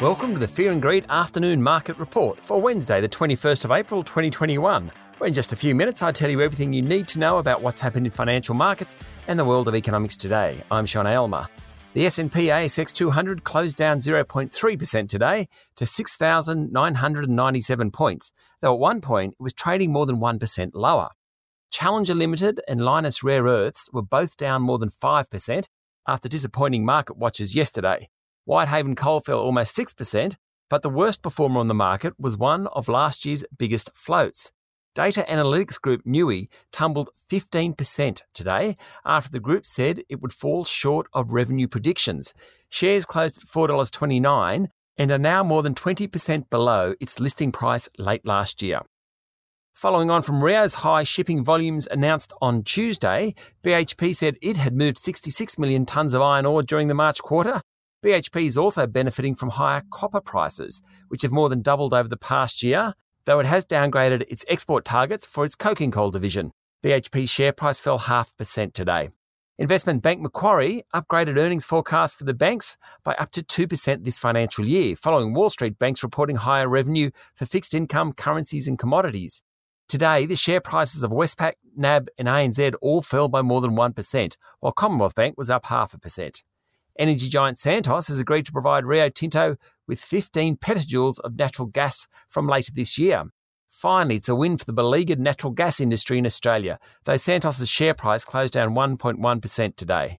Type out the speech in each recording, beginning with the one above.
Welcome to the Fear and Greed Afternoon Market Report for Wednesday, the 21st of April 2021. Where in just a few minutes, I tell you everything you need to know about what's happened in financial markets and the world of economics today. I'm Sean Aylmer. The S&P ASX 200 closed down 0.3% today to 6,997 points, though at one point it was trading more than 1% lower. Challenger Limited and Lynas Rare Earths were both down more than 5% after disappointing market watchers yesterday. Whitehaven Coal fell almost 6%, but the worst performer on the market was one of last year's biggest floats. Data analytics group Nuix tumbled 15% today after the group said it would fall short of revenue predictions. Shares closed at $4.29 and are now more than 20% below its listing price late last year. Following on from Rio's high shipping volumes announced on Tuesday, BHP said it had moved 66 million tonnes of iron ore during the March quarter. BHP is also benefiting from higher copper prices, which have more than doubled over the past year, though it has downgraded its export targets for its coking coal division. BHP's share price fell half percent today. Investment bank Macquarie upgraded earnings forecasts for the banks by up to 2% this financial year, following Wall Street banks reporting higher revenue for fixed income, currencies, and commodities. Today, the share prices of Westpac, NAB, and ANZ all fell by more than 1%, while Commonwealth Bank was up half a percent. Energy giant Santos has agreed to provide Rio Tinto with 15 petajoules of natural gas from later this year. Finally, it's a win for the beleaguered natural gas industry in Australia, though Santos' share price closed down 1.1% today.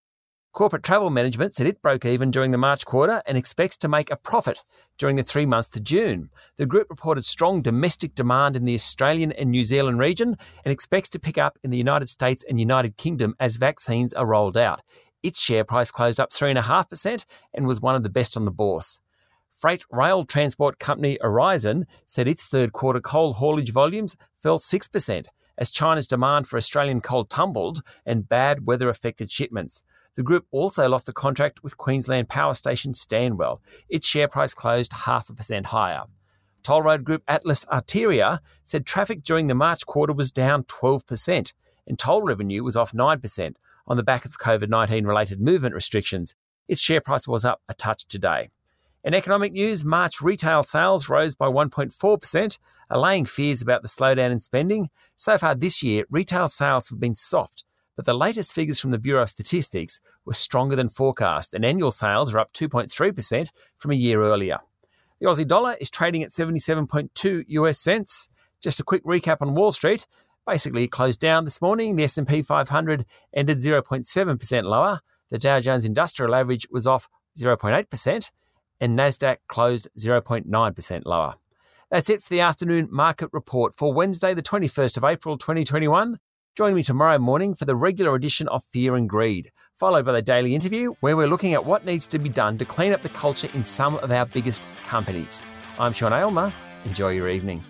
Corporate Travel Management said it broke even during the March quarter and expects to make a profit during the three months to June. The group reported strong domestic demand in the Australian and New Zealand region and expects to pick up in the United States and United Kingdom as vaccines are rolled out. Its share price closed up 3.5% and was one of the best on the bourse. Freight rail transport company Aurizon said its third quarter coal haulage volumes fell 6% as China's demand for Australian coal tumbled and bad weather affected shipments. The group also lost a contract with Queensland power station Stanwell. Its share price closed half a percent higher. Toll road group Atlas Arteria said traffic during the March quarter was down 12%, and toll revenue was off 9% on the back of COVID 19 related movement restrictions. Its share price was up a touch today. In economic news, March retail sales rose by 1.4%, allaying fears about the slowdown in spending. So far this year, retail sales have been soft, but the latest figures from the Bureau of Statistics were stronger than forecast, and annual sales are up 2.3% from a year earlier. The Aussie dollar is trading at 77.2 US cents. Just a quick recap on Wall Street. Basically, closed down this morning. The S&P 500 ended 0.7% lower. The Dow Jones Industrial Average was off 0.8%, and Nasdaq closed 0.9% lower. That's it for the afternoon market report for Wednesday, the 21st of April 2021. Join me tomorrow morning for the regular edition of Fear and Greed, followed by the daily interview where we're looking at what needs to be done to clean up the culture in some of our biggest companies. I'm Sean Aylmer. Enjoy your evening.